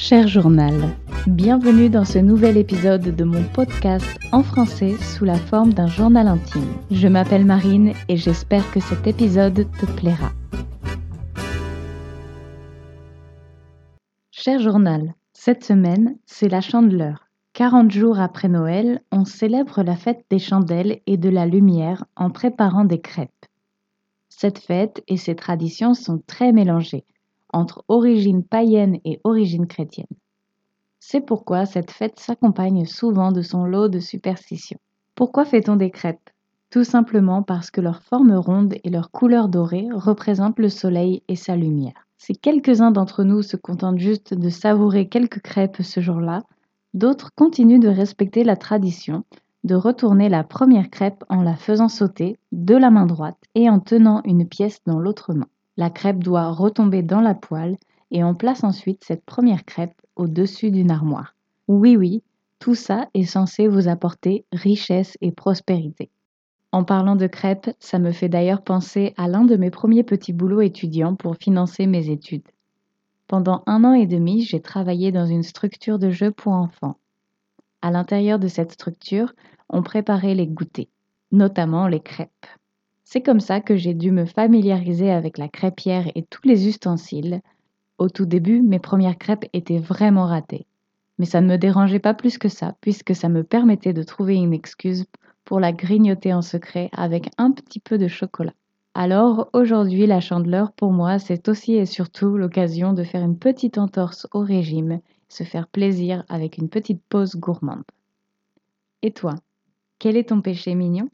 Cher journal, bienvenue dans ce nouvel épisode de mon podcast en français sous la forme d'un journal intime. Je m'appelle Marine et j'espère que cet épisode te plaira. Cher journal, cette semaine, c'est la chandeleur. 40 jours après Noël, on célèbre la fête des chandelles et de la lumière en préparant des crêpes. Cette fête et ses traditions sont très mélangées entre origine païenne et origine chrétienne. C'est pourquoi cette fête s'accompagne souvent de son lot de superstitions. Pourquoi fait-on des crêpes? Tout simplement parce que leur forme ronde et leur couleur dorée représentent le soleil et sa lumière. Si quelques-uns d'entre nous se contentent juste de savourer quelques crêpes ce jour-là, d'autres continuent de respecter la tradition de retourner la première crêpe en la faisant sauter de la main droite et en tenant une pièce dans l'autre main. La crêpe doit retomber dans la poêle et on place ensuite cette première crêpe au-dessus d'une armoire. Oui, oui, tout ça est censé vous apporter richesse et prospérité. En parlant de crêpes, ça me fait d'ailleurs penser à l'un de mes premiers petits boulots étudiants pour financer mes études. Pendant un an et demi, j'ai travaillé dans une structure de jeux pour enfants. À l'intérieur de cette structure, on préparait les goûters, notamment les crêpes. C'est comme ça que j'ai dû me familiariser avec la crêpière et tous les ustensiles. Au tout début, mes premières crêpes étaient vraiment ratées. Mais ça ne me dérangeait pas plus que ça, puisque ça me permettait de trouver une excuse pour la grignoter en secret avec un petit peu de chocolat. Alors aujourd'hui, la chandeleur, pour moi, c'est aussi et surtout l'occasion de faire une petite entorse au régime, se faire plaisir avec une petite pause gourmande. Et toi, quel est ton péché mignon?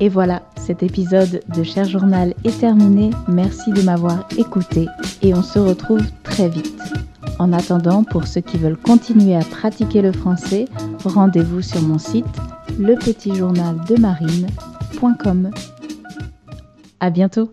Et voilà, cet épisode de Cher Journal est terminé. Merci de m'avoir écouté et on se retrouve très vite. En attendant, pour ceux qui veulent continuer à pratiquer le français, rendez-vous sur mon site lepetitjournaldemarine.com. À bientôt!